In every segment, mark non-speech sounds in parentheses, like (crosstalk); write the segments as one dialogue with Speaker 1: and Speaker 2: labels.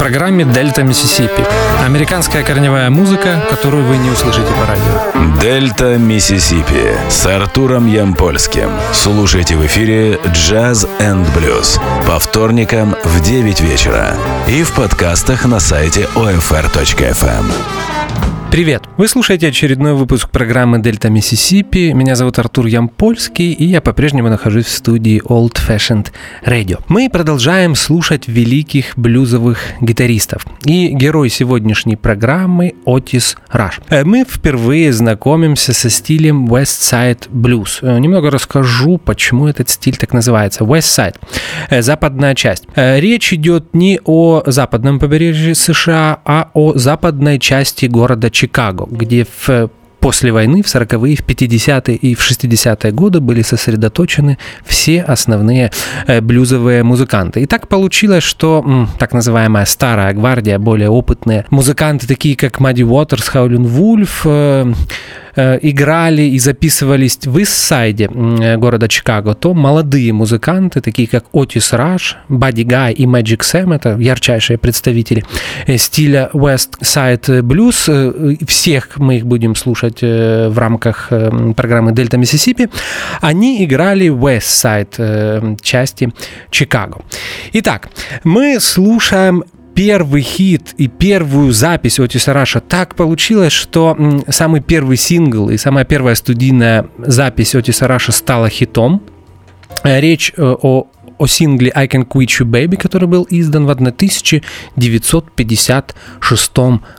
Speaker 1: программе «Дельта Миссисипи». Американская корневая музыка, которую вы не услышите по радио.
Speaker 2: «Дельта Миссисипи» с Артуром Ямпольским. Слушайте в эфире «Jazz and Blues» по вторникам в 9 вечера и в подкастах на сайте OFR.FM.
Speaker 1: Привет! Вы слушаете очередной выпуск программы «Дельта Миссисипи». Меня зовут Артур Ямпольский, и я по-прежнему нахожусь в студии Old Fashioned Radio. Мы продолжаем слушать великих блюзовых гитаристов. И герой сегодняшней программы – Отис Раш. Э, мы впервые знакомимся со стилем West Side Blues. Э, немного расскажу, почему этот стиль так называется. West Side э, – западная часть. Речь идет не о западном побережье США, а о западной части города Чикаго, где в после войны в 40-е, в 50-е и в 60-е годы были сосредоточены все основные э, блюзовые музыканты. И так получилось, что так называемая старая гвардия, более опытные музыканты, такие как Мадди Уотерс, Хаулин Вульф, э, играли и записывались в Иссайде э, города Чикаго, то молодые музыканты, такие как Отис Раш, Бадди Гай и Magic Сэм, это ярчайшие представители э, стиля West Side Blues, всех мы их будем слушать в рамках программы Дельта Миссисипи, они играли West Side части Чикаго. Итак, мы слушаем первый хит и первую запись Отиса Раша так получилось, что самый первый сингл и самая первая студийная запись Отиса Раша стала хитом. Э, речь э, о о сингле I Can Quit You Baby, который был издан в 1956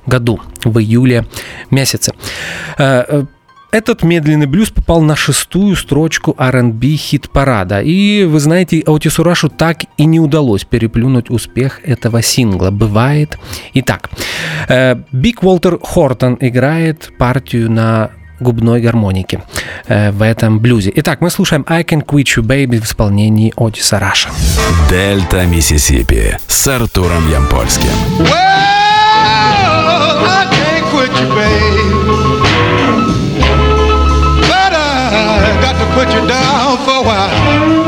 Speaker 1: году, в июле месяце. Э, этот медленный блюз попал на шестую строчку R&B хит-парада. И, вы знаете, Отису Рашу так и не удалось переплюнуть успех этого сингла. Бывает. Итак, Биг Уолтер Хортон играет партию на губной гармонике э, в этом блюзе. Итак, мы слушаем I Can Quit You Baby в исполнении Отиса Раша.
Speaker 2: Дельта Миссисипи с Артуром Ямпольским. Well, I can't quit you, baby. Put you down for a while.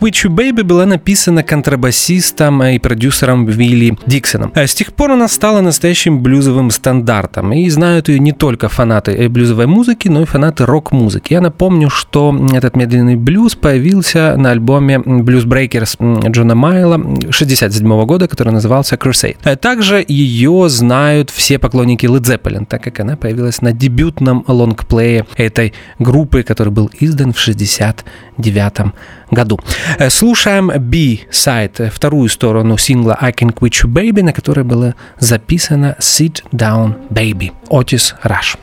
Speaker 2: Quit You
Speaker 1: Baby была написана контрабасистом и продюсером Вилли Диксоном. С тех пор она стала настоящим блюзовым стандартом, и знают ее не только фанаты блюзовой музыки, но и фанаты рок-музыки. Я напомню, что этот медленный блюз появился на альбоме Blues Breakers Джона Майла 67 года, который назывался Crusade. Также ее знают все поклонники Led Zeppelin, так как она появилась на дебютном лонгплее этой группы, который был издан в 69 году. Э, слушаем B-сайт, э, вторую сторону сингла I Can Quit You Baby, на которой было записано Sit Down Baby. Отис Раш.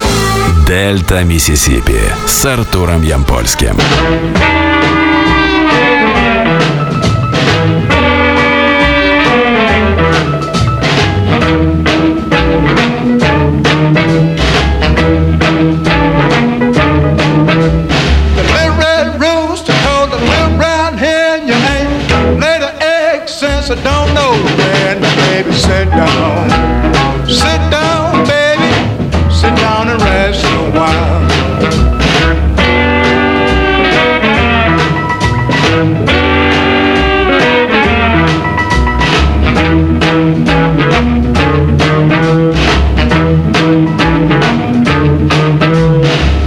Speaker 3: Дельта Миссисипи с Артуром Ямпольским. sit down. Sit down, baby. Sit down and rest a while.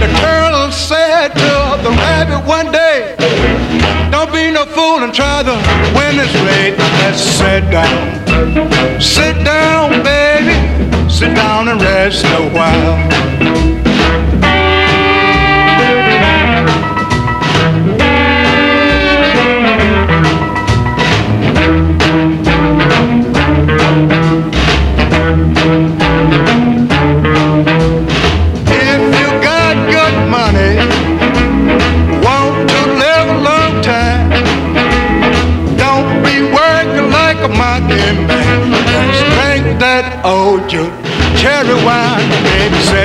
Speaker 3: The turtle said to the rabbit one day, Don't be no fool and try. Let's sit down sit down and rest a while.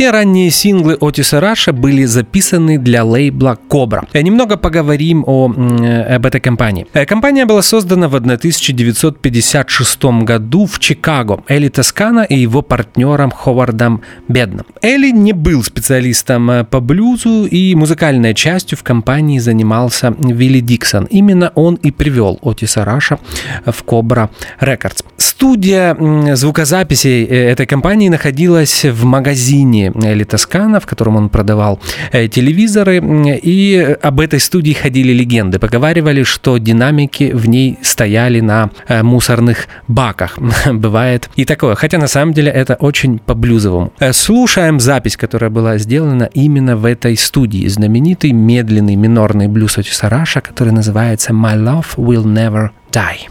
Speaker 1: Все ранние синглы Отиса Раша были записаны для лейбла Cobra. Э, немного поговорим о, э, об этой компании. Э, компания была создана в 1956 году в Чикаго Элли Тоскано и его партнером Ховардом Бедно. Элли не был специалистом по блюзу и музыкальной частью в компании занимался Вилли Диксон. Именно он и привел Отиса Раша в Cobra Records. Студия звукозаписей этой компании находилась в магазине Эли Тоскана, в котором он продавал э, телевизоры. И об этой студии ходили легенды. Поговаривали, что динамики в ней стояли на э, мусорных баках. (laughs) Бывает и такое. Хотя на самом деле это очень по-блюзовому. Э, слушаем запись, которая была сделана именно в этой студии. Знаменитый медленный минорный блюз Отиса Раша, который называется «My Love Will Never Die».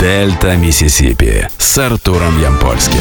Speaker 3: Дельта Миссисипи с Артуром Ямпольским.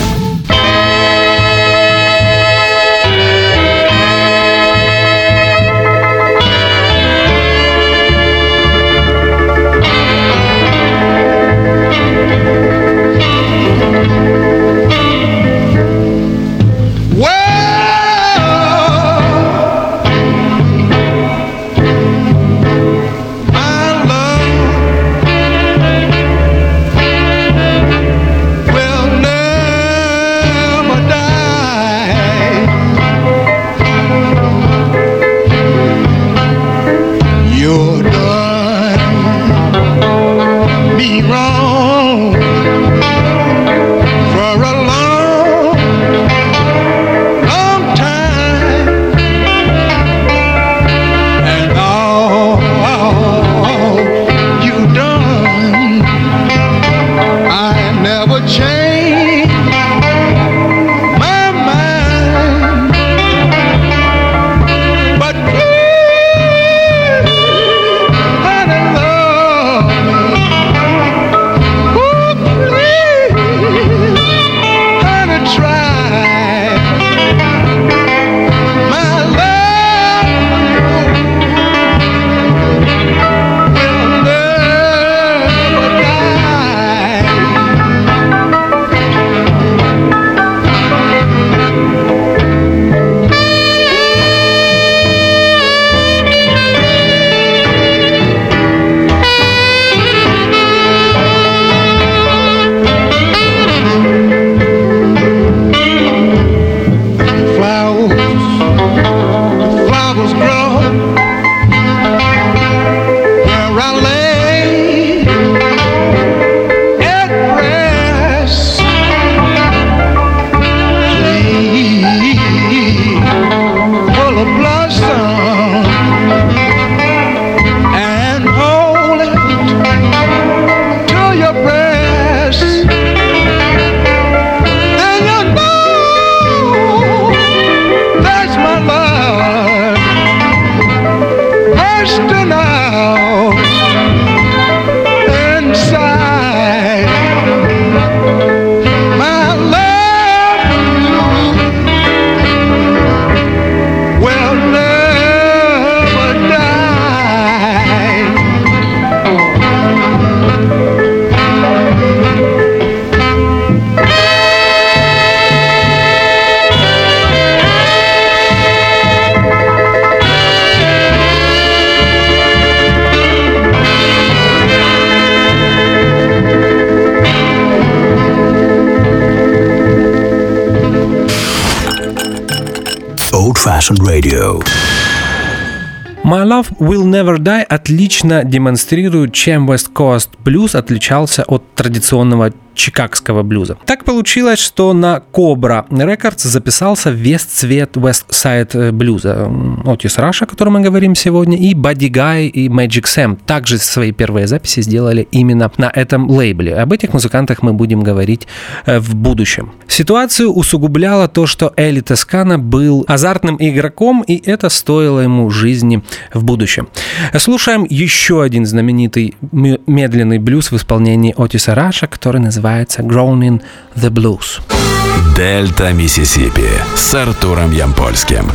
Speaker 1: My Love Will Never Die отлично демонстрирует, чем West Coast Blues отличался от традиционного чикагского блюза. Так получилось, что на Cobra Records записался весь цвет West Side э, блюза. Отис Раша, о котором мы говорим сегодня, и Buddy Guy и Magic Sam также свои первые записи сделали именно на этом лейбле. Об этих музыкантах мы будем говорить э, в будущем. Ситуацию усугубляло то, что Эли Тоскана был азартным игроком, и это стоило ему жизни в будущем. Слушаем еще один знаменитый медленный блюз в исполнении Отиса Раша, который называется называется Grown the Blues.
Speaker 3: Дельта Миссисипи с Артуром Ямпольским.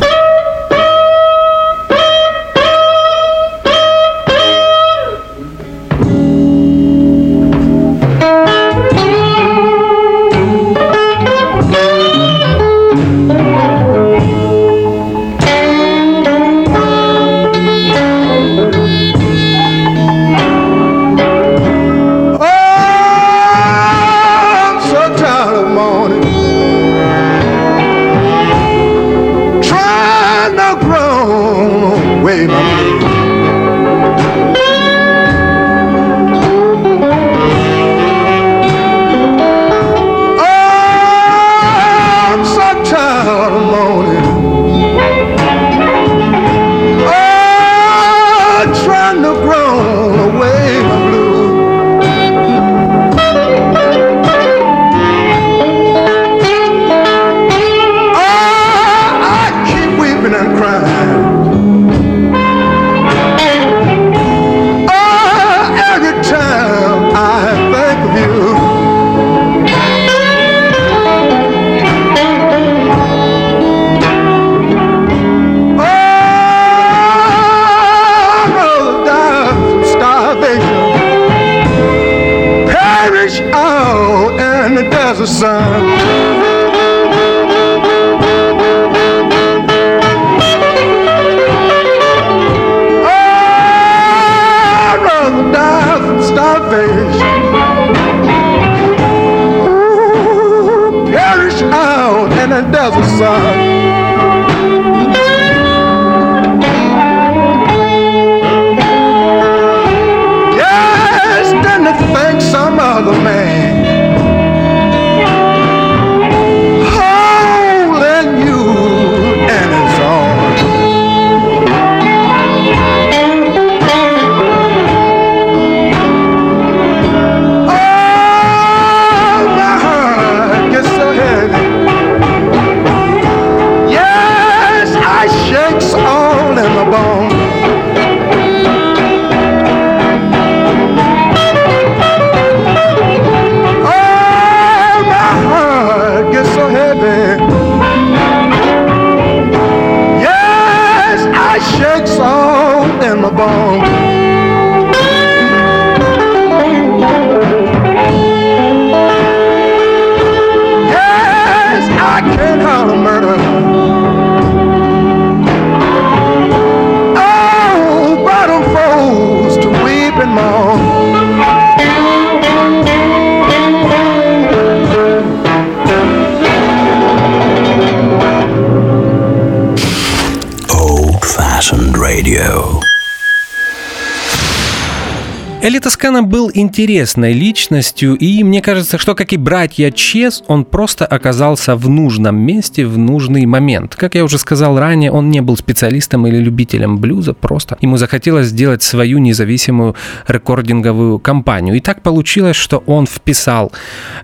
Speaker 1: Эли Тоскана был интересной личностью, и мне кажется, что, как и братья Чес, он просто оказался в нужном месте в нужный момент. Как я уже сказал ранее, он не был специалистом или любителем блюза, просто ему захотелось сделать свою независимую рекординговую компанию. И так получилось, что он вписал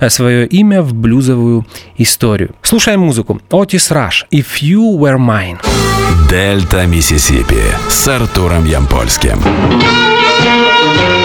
Speaker 1: э, свое имя в блюзовую историю. Слушаем музыку. Отис Раш, If You Were Mine.
Speaker 3: Дельта Миссисипи с Артуром Ямпольским.
Speaker 4: Squeeze you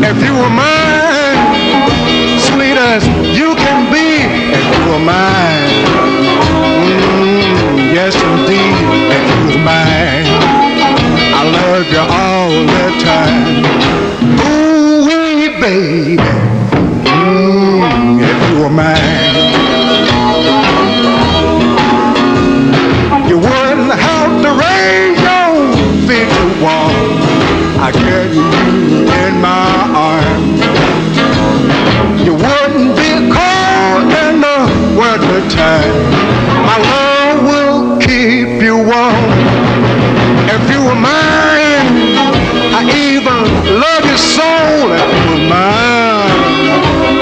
Speaker 4: If you were mine, if you were mine. I even
Speaker 3: love your soul if you were mine.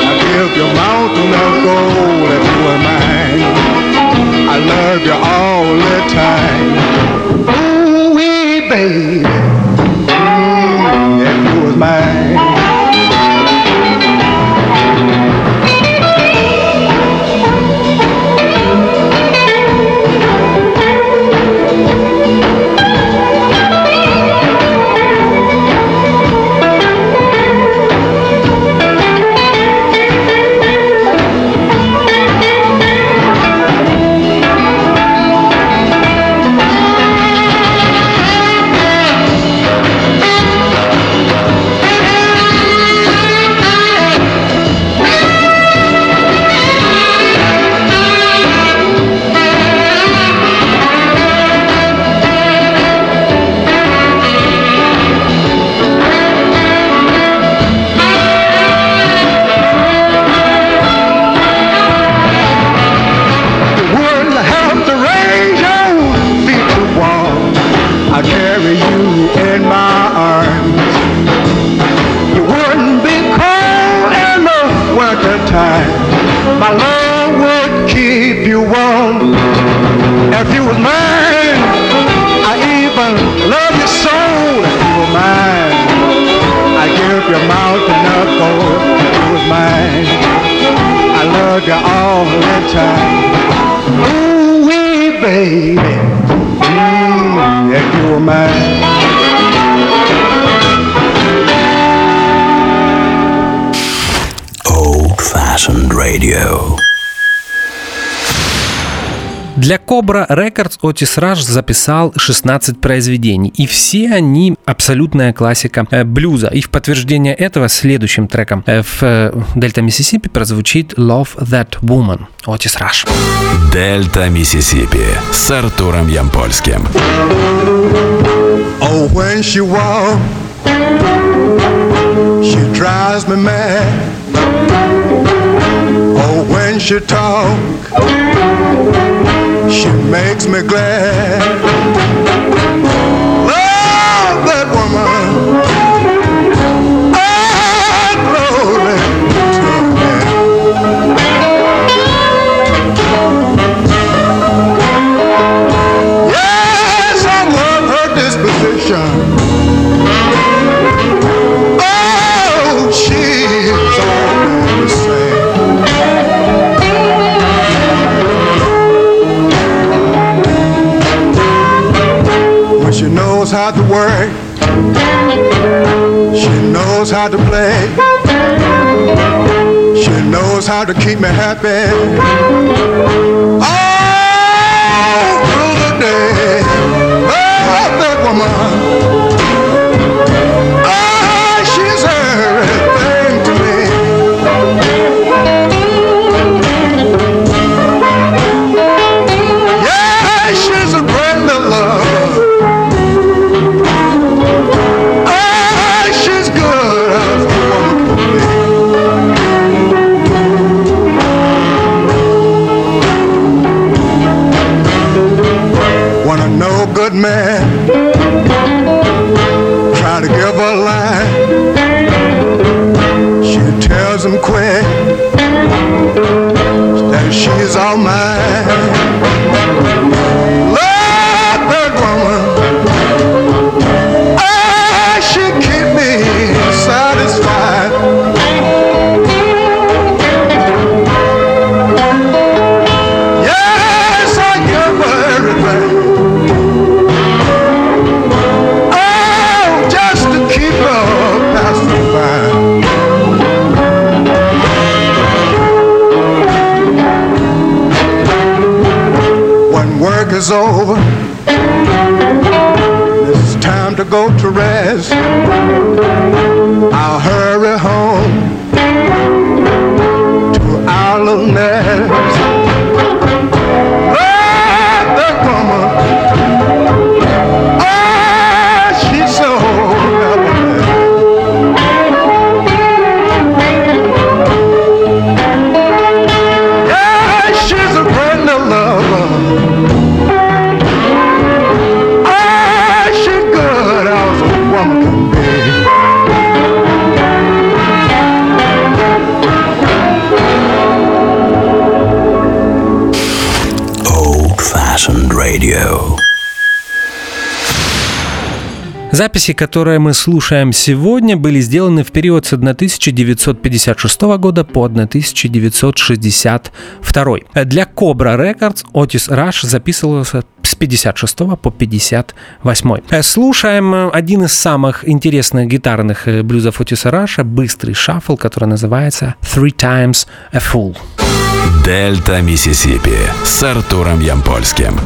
Speaker 3: I'd give you mountain of gold if you were mine. I love you all the time. Ooh, wee, baby.
Speaker 1: Для Cobra Records Otis Rush записал 16 произведений, и все они абсолютная классика э, блюза. И в подтверждение этого следующим треком э, в э, Дельта Миссисипи прозвучит Love That Woman Otis Rush.
Speaker 2: Дельта Миссисипи с Артуром Ямпольским.
Speaker 3: Oh, when she walk, she drives me mad. Oh, when she talk, she makes me glad. How to work, she knows how to play. She knows how to keep me happy. All through the day. Oh, that woman.
Speaker 1: Записи, которые мы слушаем сегодня, были сделаны в период с 1956 года по 1962. Для Cobra Records Otis Rush записывался с 56 по 58. Слушаем один из самых интересных гитарных блюзов Отиса Раша, быстрый шаффл, который называется Three Times a Fool.
Speaker 3: Дельта Миссисипи с Артуром Ямпольским.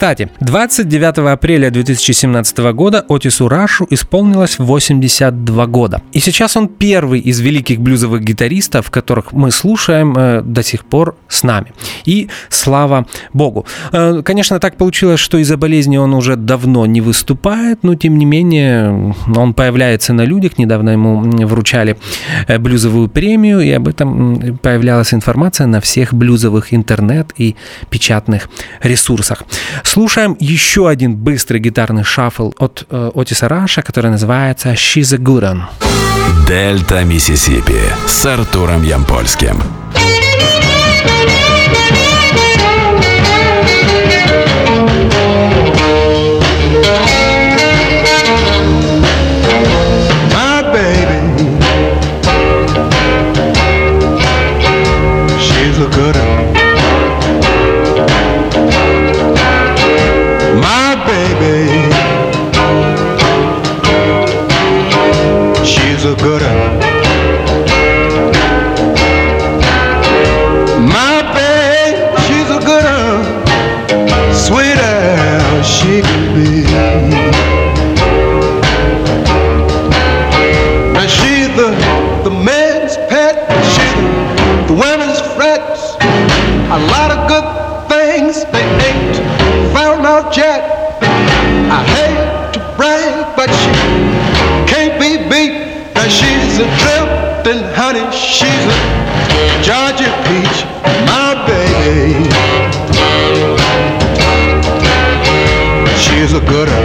Speaker 1: Кстати, 29 апреля 2017 года Отису Рашу исполнилось 82 года. И сейчас он первый из великих блюзовых гитаристов, которых мы слушаем э, до сих пор с нами. И слава богу. Э, конечно, так получилось, что из-за болезни он уже давно не выступает, но тем не менее он появляется на людях. Недавно ему вручали э, блюзовую премию, и об этом появлялась информация на всех блюзовых интернет и печатных ресурсах. Слушаем еще один быстрый гитарный шаффл от э, Отиса Раша, который называется «She's a Good One».
Speaker 3: Дельта Миссисипи с Артуром Ямпольским. my baby. She's a good one. My babe, she's a good. Sweet as she can be. Now she's the, the man's pet. She's the, the women's frets. A lot of good. good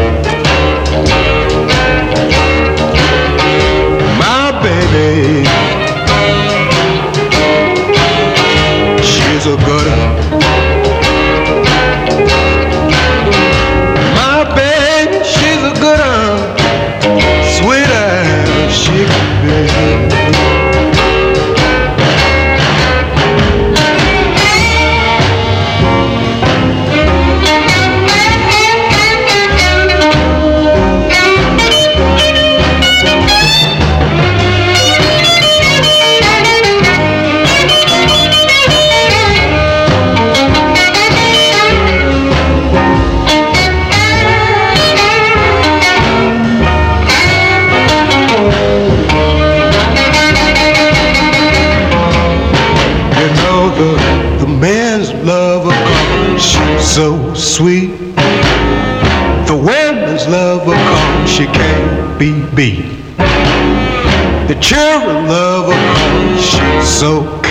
Speaker 3: You're a lover,
Speaker 2: so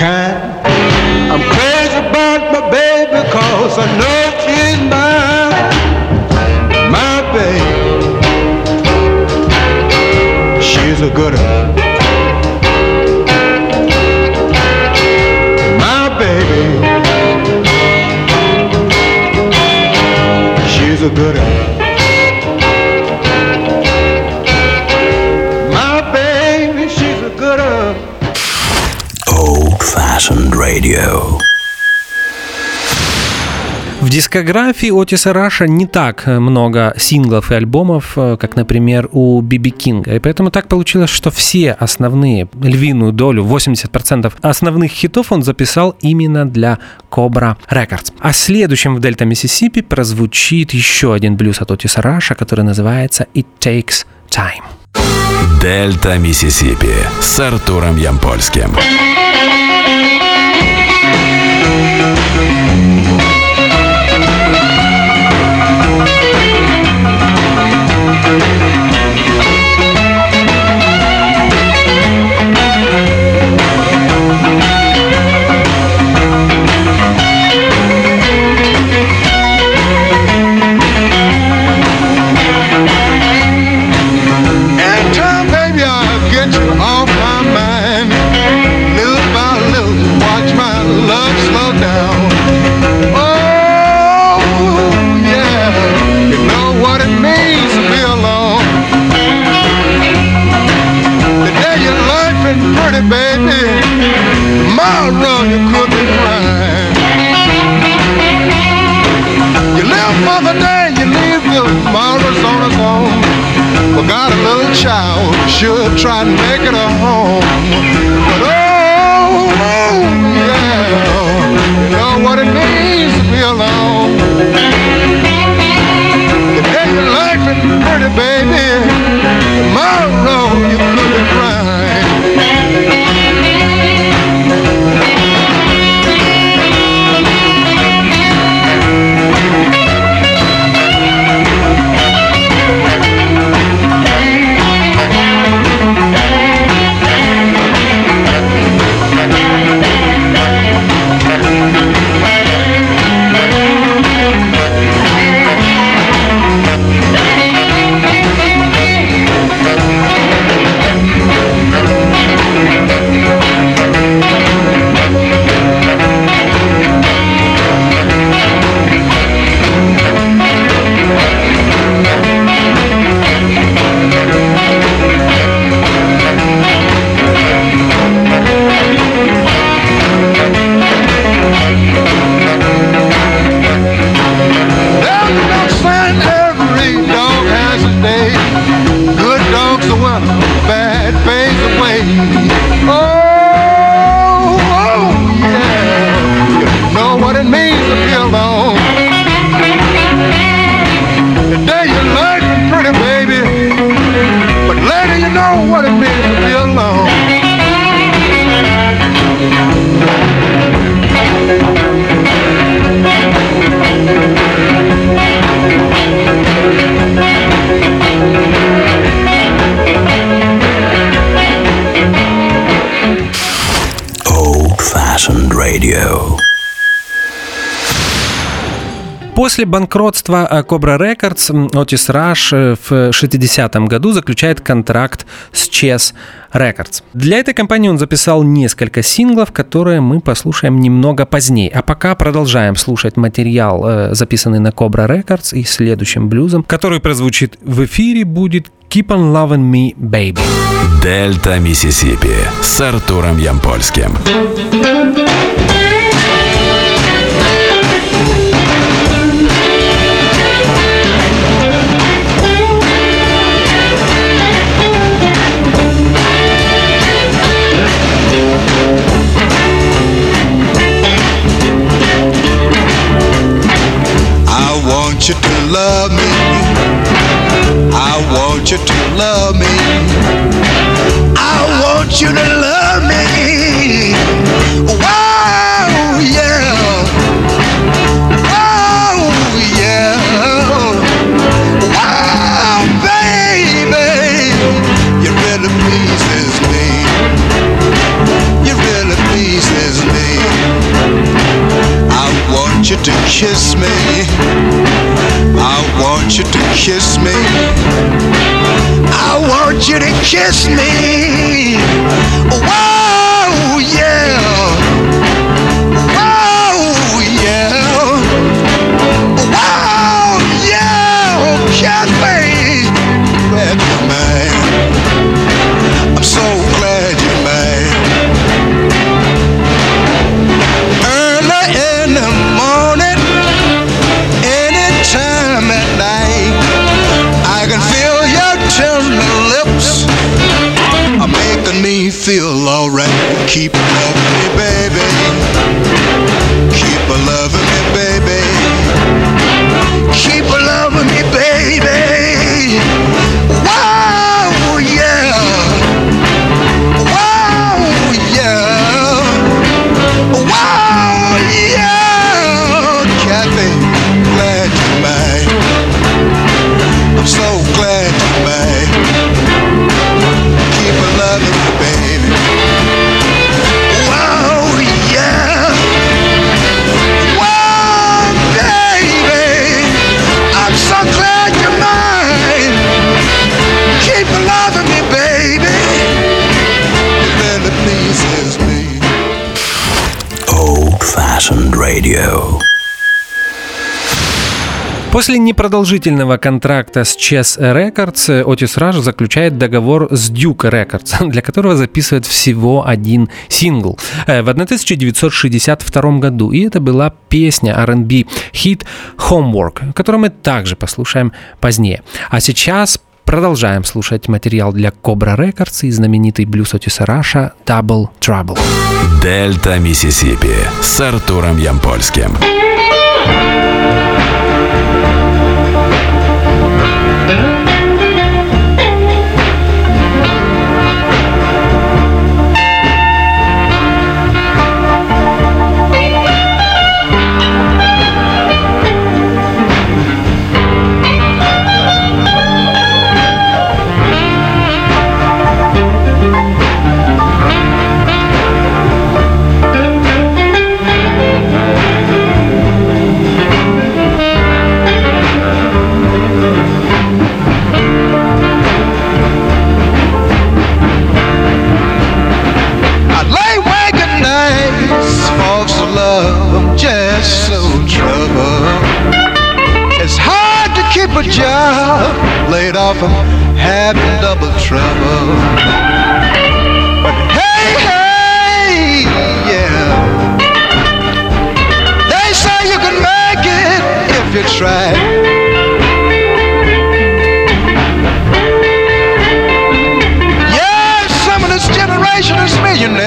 Speaker 2: Fashioned Radio.
Speaker 1: В дискографии Отиса Раша не так много синглов и альбомов, э, как, например, у Би Би Кинга. И поэтому так получилось, что все основные, львиную долю, 80% основных хитов он записал именно для Cobra Records. А следующим в Дельта Миссисипи прозвучит еще один блюз от Отиса Раша, который называется «It Takes Time».
Speaker 2: Дельта Миссисипи с Артуром Ямпольским.
Speaker 3: Pretty, baby, tomorrow you could be crying. You live for the day, you leave tomorrow's on its own. We got a little child, should try and make it a home. But oh, yeah, you know what it means to be alone. The day your life is pretty, baby, tomorrow you could be
Speaker 1: После банкротства э, Cobra Records Отис Раш э, в 60-м году заключает контракт с Chess Records. Для этой компании он записал несколько синглов, которые мы послушаем немного позднее. А пока продолжаем слушать материал, э, записанный на Cobra Records и следующим блюзом, который прозвучит в эфире, будет Keep on Loving Me, Baby.
Speaker 2: Дельта Миссисипи с Артуром Ямпольским.
Speaker 3: Love me. I want you to love me. I want you to love me. Yeah. Yeah. Baby. You really me. You really me. I want you to kiss me. I want you to kiss me. I want you to kiss me. Whoa, yeah. Keep
Speaker 2: Radio.
Speaker 1: После непродолжительного контракта с Chess Records Otis Rush заключает договор с Duke Records, (laughs) для которого записывает всего один сингл э, в 1962 году. И это была песня R&B хит Homework, которую мы также послушаем позднее. А сейчас Продолжаем слушать материал для Cobra Records и знаменитый блюз Отиса Раша Double Trouble.
Speaker 2: Дельта Миссисипи с Артуром Ямпольским.
Speaker 3: laid off and having double trouble. But hey, hey, yeah. They say you can make it if you try. Yeah, some of this generation is millionaires.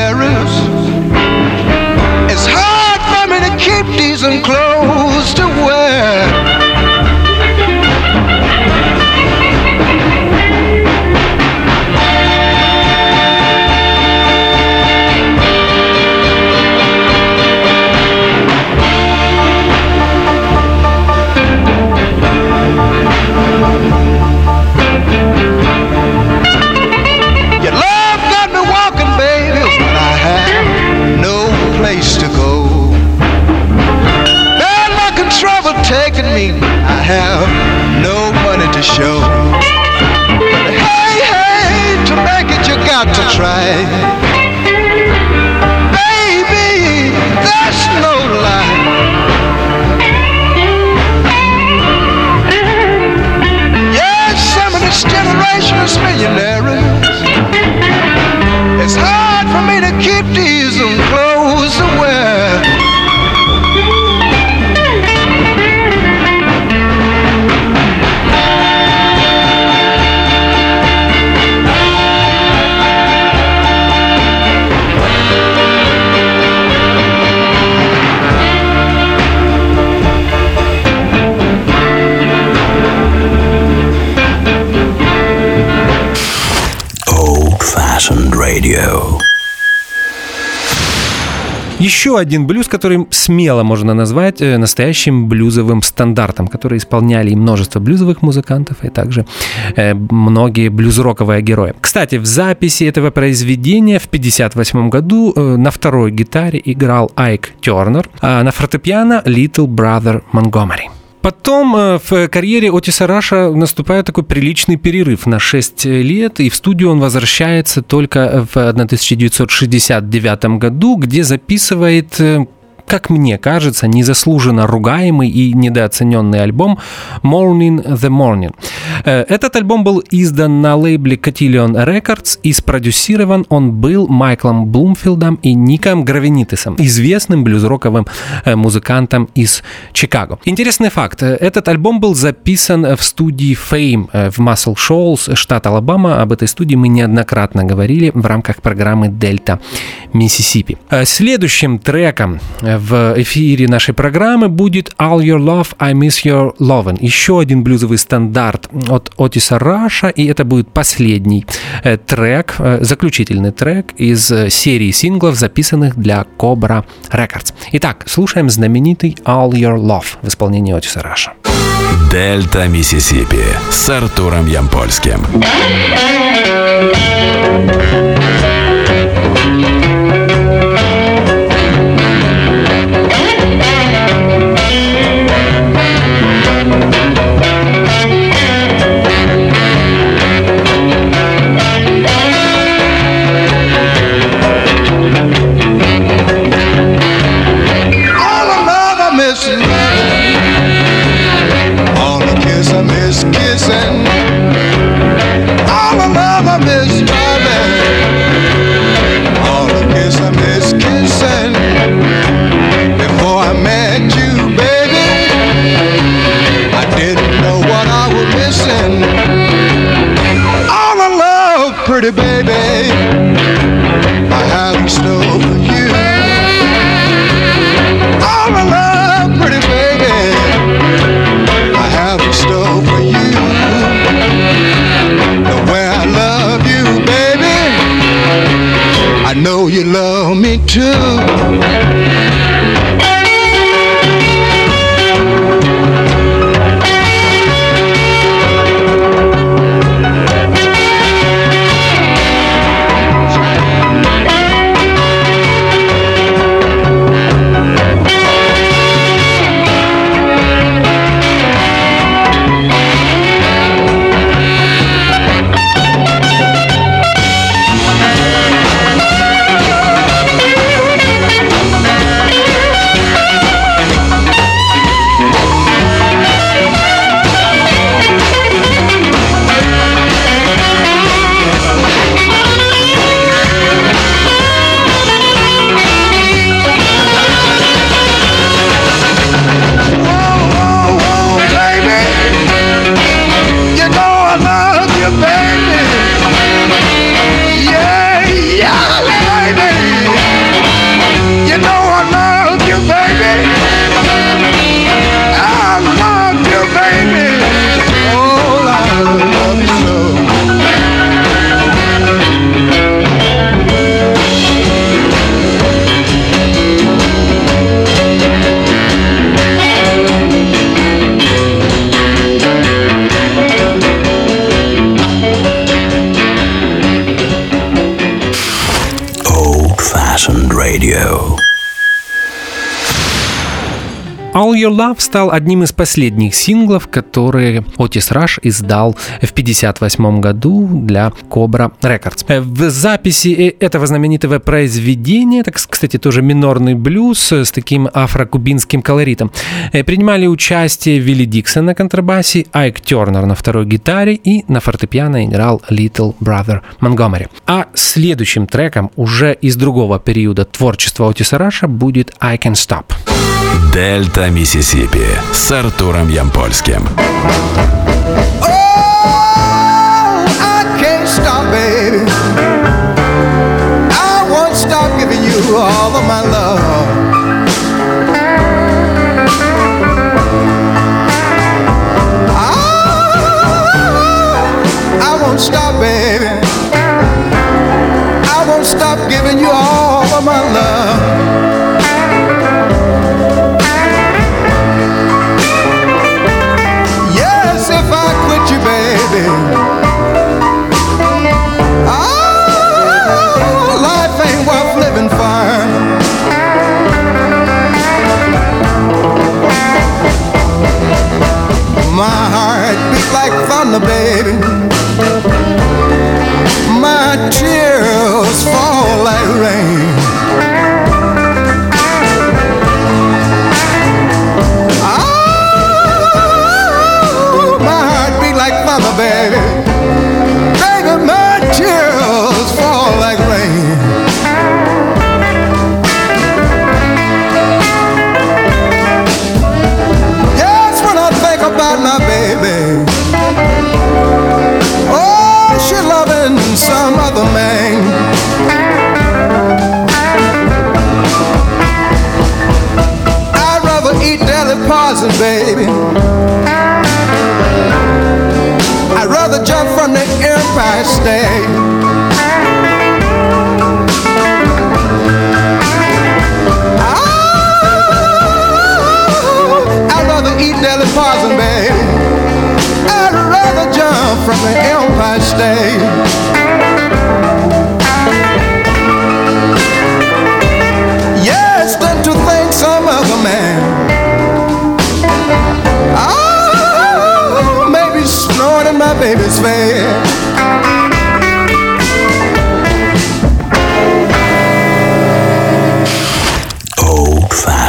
Speaker 1: Еще один блюз, который смело можно назвать э, настоящим блюзовым стандартом, который исполняли и множество блюзовых музыкантов, и также э, многие блюз-роковые герои. Кстати, в записи этого произведения в 1958 году э, на второй гитаре играл Айк Тернер, а на фортепиано Little Brother Montgomery. Потом э, в карьере Отиса Раша наступает такой приличный перерыв на 6 лет, и в студию он возвращается только в 1969 году, где записывает э, как мне кажется, незаслуженно ругаемый и недооцененный альбом Morning the Morning. Э, этот альбом был издан на лейбле Cotillion Records и спродюсирован он был Майклом Блумфилдом и Ником Гравенитесом, известным блюзроковым э, музыкантом из Чикаго. Интересный факт. Этот альбом был записан в студии Fame э, в Muscle Shoals, штат Алабама. Об этой студии мы неоднократно говорили в рамках программы Дельта Миссисипи. Следующим треком в эфире нашей программы будет All Your Love, I Miss Your Lovin'. Еще один блюзовый стандарт от Отиса Раша, и это будет последний э, трек, э, заключительный трек из э, серии синглов, записанных для Cobra Records. Итак, слушаем знаменитый All Your Love в исполнении Отиса Раша.
Speaker 2: Дельта Миссисипи с Артуром Ямпольским.
Speaker 1: All pretty baby. I haven't for you. All my love,
Speaker 3: pretty baby. I haven't for you. The way I love you, baby. I know you love me too.
Speaker 1: Стал одним из последних синглов, которые Отис Раш издал в 1958 году для Cobra Records. Э, в записи э, этого знаменитого произведения, так, кстати, тоже минорный блюз с таким афрокубинским колоритом, э, принимали участие Вилли Диксон на контрабасе, Айк Тернер на второй гитаре и на фортепиано играл Little Brother Montgomery. А следующим треком уже из другого периода творчества Отиса Раша будет I Can Stop.
Speaker 2: Дельта Миссисипи с Артуром Ямпольским.
Speaker 3: all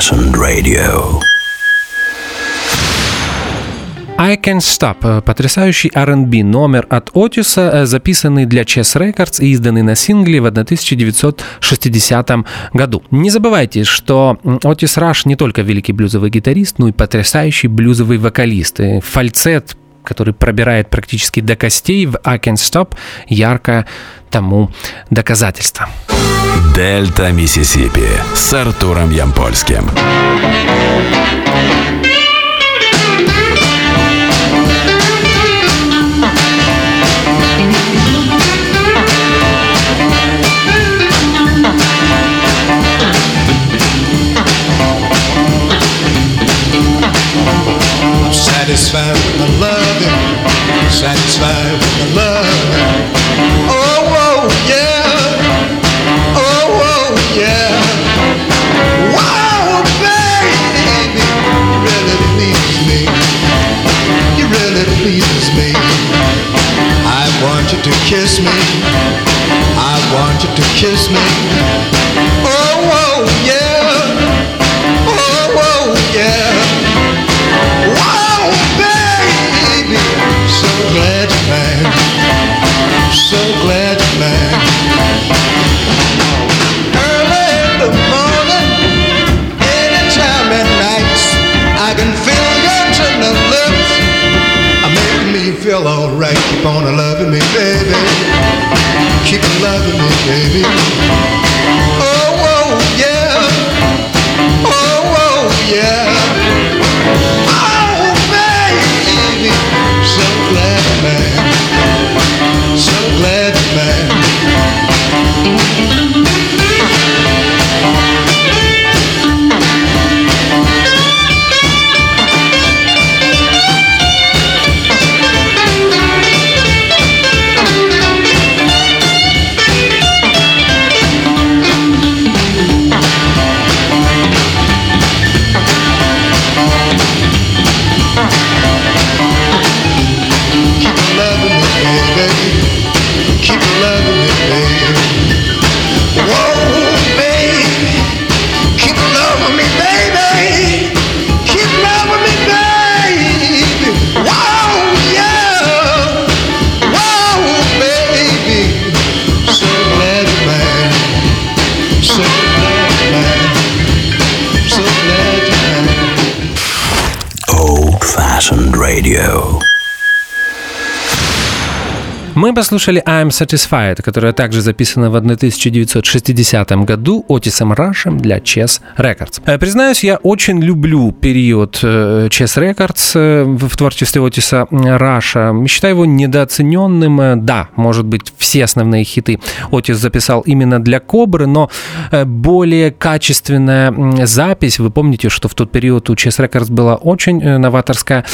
Speaker 2: Fashioned radio.
Speaker 1: I Can Stop – потрясающий R&B номер от Отиса, э, записанный для Chess Records и изданный на сингле в 1960 году. Не забывайте, что Отис Раш не только великий блюзовый гитарист, но и потрясающий блюзовый вокалист. И фальцет который пробирает практически до костей в I Can Stop, ярко тому доказательство.
Speaker 2: Дельта Миссисипи с Артуром Ямпольским.
Speaker 3: satisfied with my loving, satisfied with my loving. Oh, oh, yeah, oh, oh, yeah. Wow, baby, you really pleases me. You really me. I want you to kiss me. I want you to kiss me. Alright. Keep on loving me, baby. Keep on loving me, baby. Oh, oh, yeah. Oh, oh, yeah.
Speaker 1: Послушали I'm Satisfied, которая также записана в 1960 году Отисом Рашем для Chess Records. Э, признаюсь, я очень люблю период э, Chess Records э, в творчестве Отиса Раша. Считаю его недооцененным. Да, может быть, все основные хиты Отис записал именно для Кобры, но более качественная запись. Вы помните, что в тот период у Chess Records была очень новаторская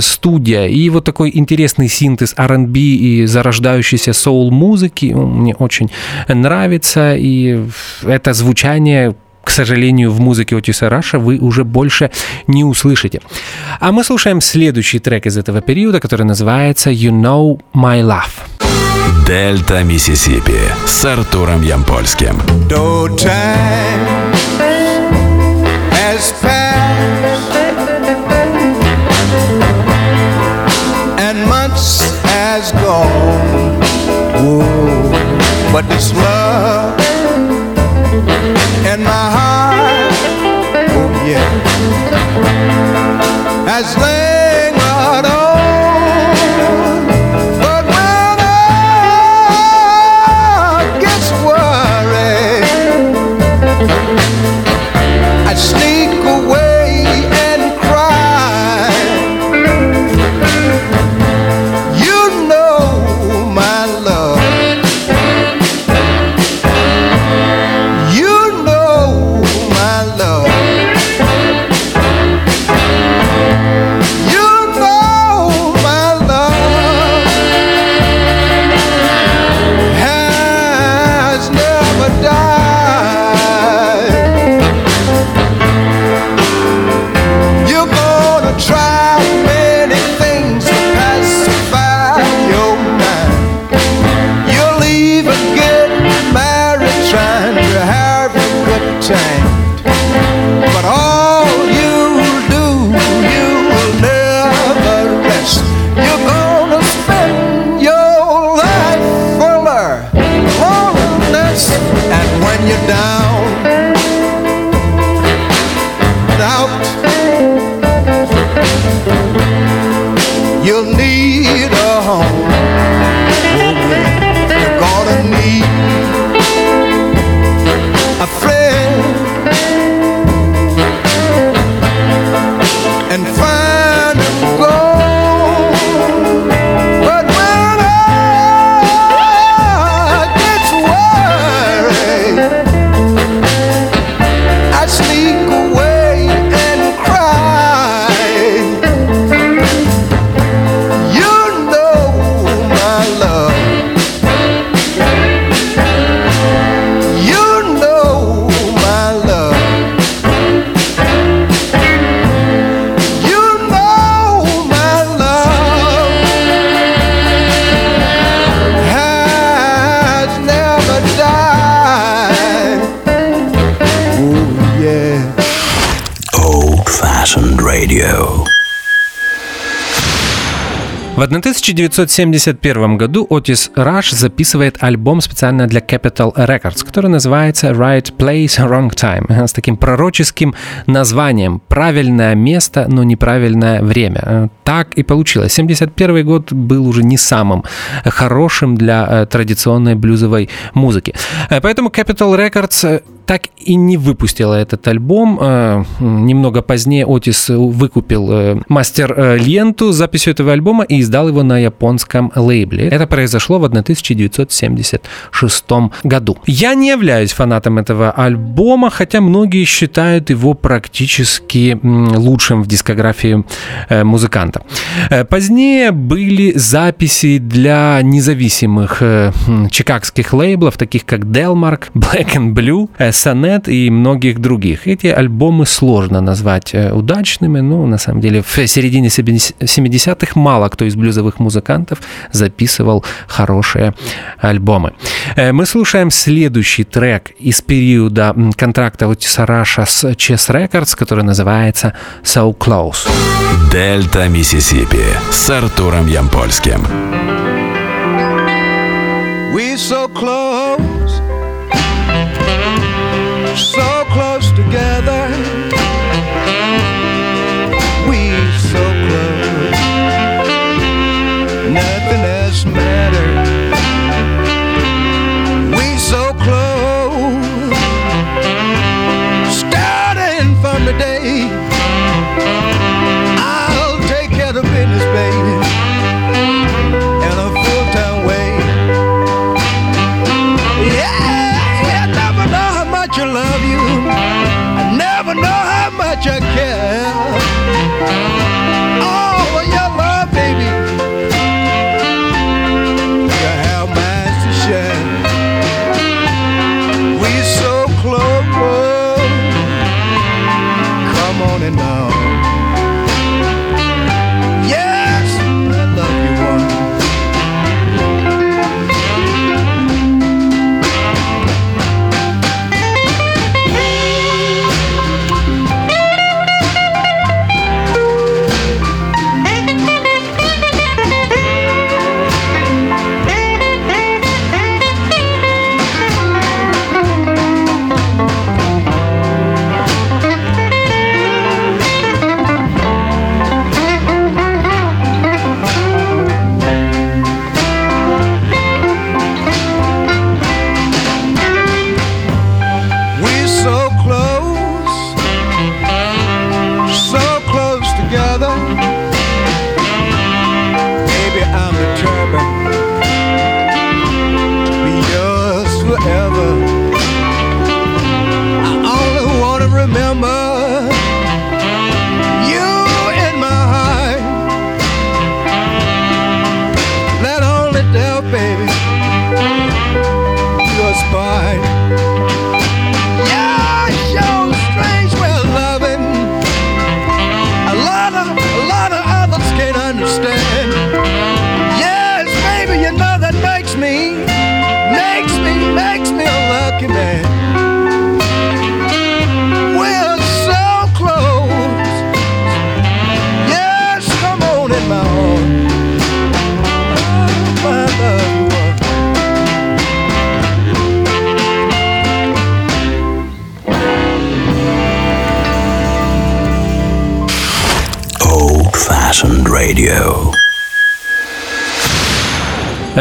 Speaker 1: студия. И вот такой интересный синтез R&B и зарождения зарождающейся соул-музыки. Мне очень нравится, и это звучание к сожалению, в музыке Отиса Раша вы уже больше не услышите. А мы слушаем следующий трек из этого периода, который называется «You Know My Love».
Speaker 2: Дельта Миссисипи с Артуром Ямпольским.
Speaker 3: and but this love
Speaker 1: В 1971 году Отис Раш записывает альбом специально для Capital Records, который называется Right Place, Wrong Time, (laughs) с таким пророческим названием «Правильное место, но неправильное время». Так и получилось. 71 год был уже не самым хорошим для э, традиционной блюзовой музыки. Э, Поэтому Capital Records э, так и не выпустила этот альбом. Э, Немного позднее Отис выкупил э, мастер-ленту с записью этого альбома и издал его на японском лейбле. Это произошло в 1976 году. Я не являюсь фанатом этого альбома, хотя многие считают его практически лучшим в дискографии э, музыканта. Э, Позднее были записи для независимых э, чикагских лейблов, таких как Delmark, Black and Blue, Sonnet и многих других. Эти альбомы сложно назвать э, удачными, но на самом деле в середине 70-х мало кто из блюзовых музыкантов записывал хорошие альбомы. Э, Мы слушаем следующий трек из периода контракта Отиса Раша с Chess Records, который называется So Close.
Speaker 2: Дельта Миссисипи с Артуром Ямпольским.
Speaker 3: We so close, so Radio.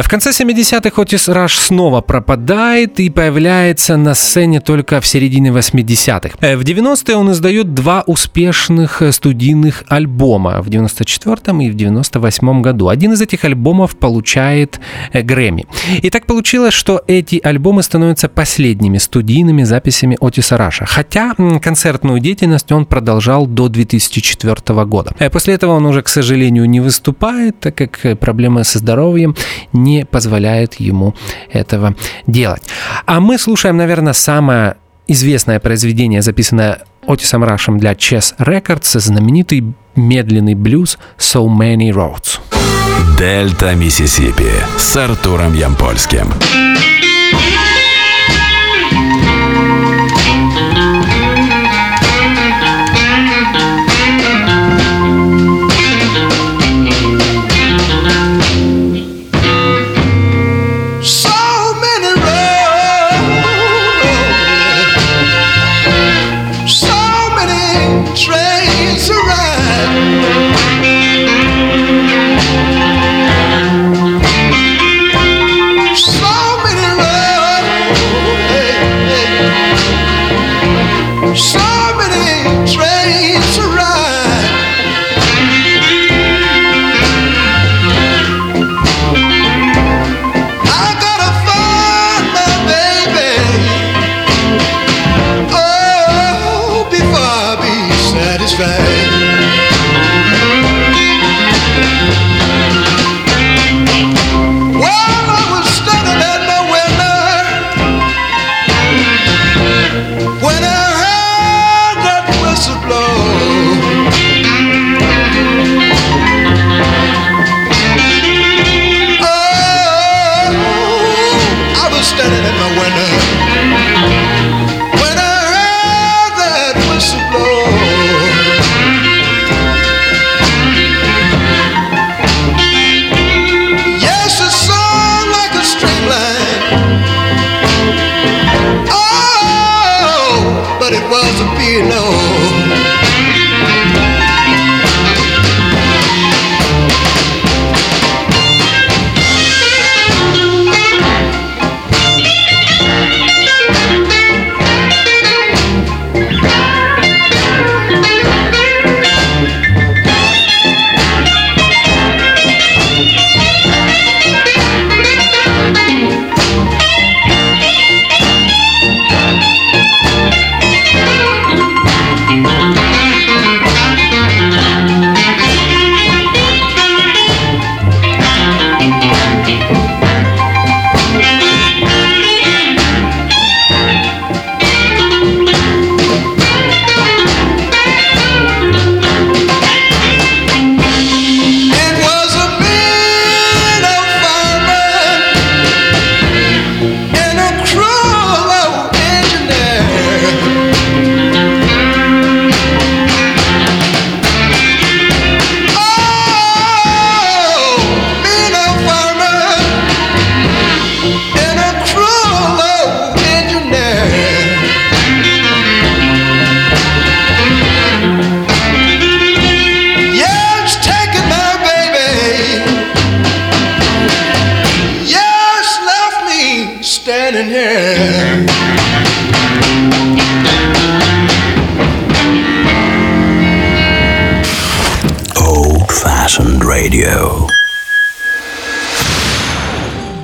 Speaker 1: В конце 70-х Отис Раш снова пропадает и появляется на сцене только в середине 80-х. Э, в 90-е он издает два успешных э, студийных альбома в 94-м и в 98-м году. Один из этих альбомов получает э, Грэмми. И так получилось, что эти альбомы становятся последними студийными записями Отиса Раша. Хотя концертную деятельность он продолжал до 2004 года. После этого он уже, к сожалению, не выступает, так как проблемы со здоровьем не позволяет ему этого делать. А мы слушаем, наверное, самое известное произведение, записанное Отисом Рашем для Chess Records, знаменитый медленный блюз «So Many Roads».
Speaker 3: Дельта Миссисипи с Артуром Ямпольским.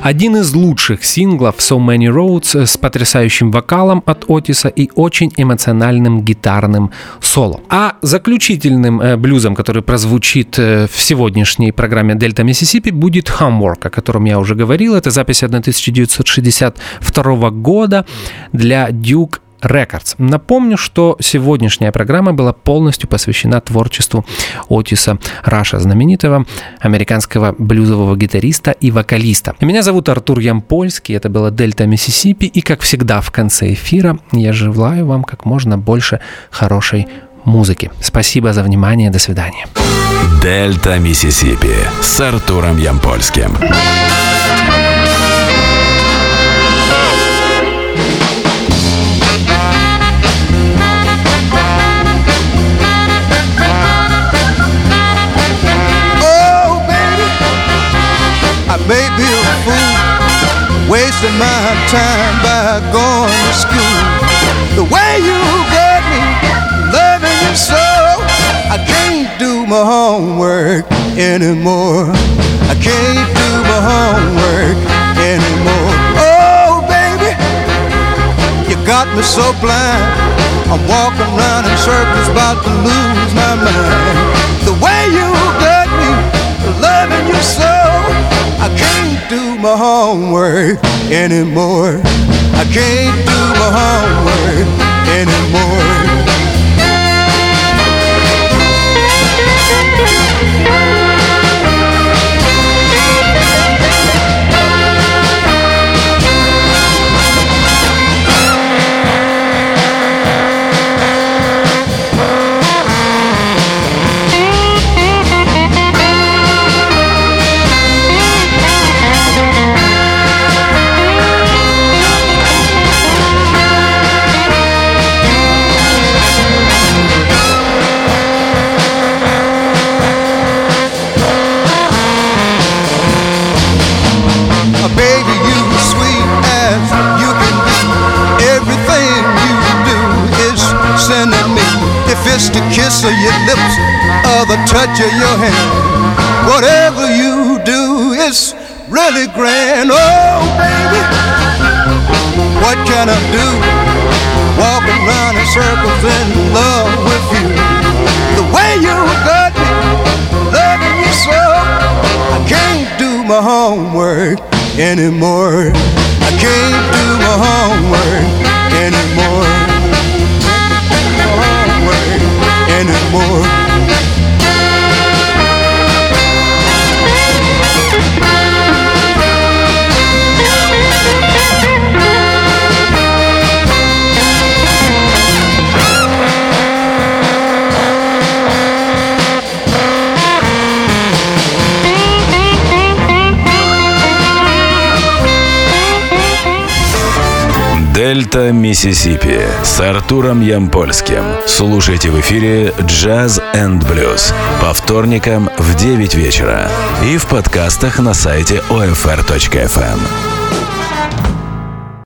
Speaker 1: Один из лучших синглов So Many Roads с потрясающим вокалом от Отиса и очень эмоциональным гитарным соло. А заключительным э, блюзом, который прозвучит э, в сегодняшней программе Дельта Миссисипи, будет Homework, о котором я уже говорил. Это запись 1962 года для Duke Records. Напомню, что сегодняшняя программа была полностью посвящена творчеству Отиса Раша, знаменитого американского блюзового гитариста и вокалиста. Меня зовут Артур Ямпольский, это была Дельта Миссисипи, и как всегда в конце эфира я желаю вам как можно больше хорошей музыки. Спасибо за внимание, до свидания.
Speaker 2: Дельта Миссисипи с Артуром Ямпольским.
Speaker 3: May be a fool, wasting my time by going to school. The way you got me, loving you so, I can't do my homework anymore. I can't do my homework anymore. Oh, baby, you got me so blind. I'm walking around in circles, about to lose my mind. The way you got me, loving you so. I can't do my homework anymore. I can't do my homework can I do? Walking around in circles in love with you. The way you got me, loving you so, I can't do my homework anymore. I can't do my homework anymore. Homework anymore.
Speaker 2: Дельта Миссисипи с Артуром Ямпольским. Слушайте в эфире Jazz and Blues по вторникам в 9 вечера и в подкастах на сайте OFR.FM.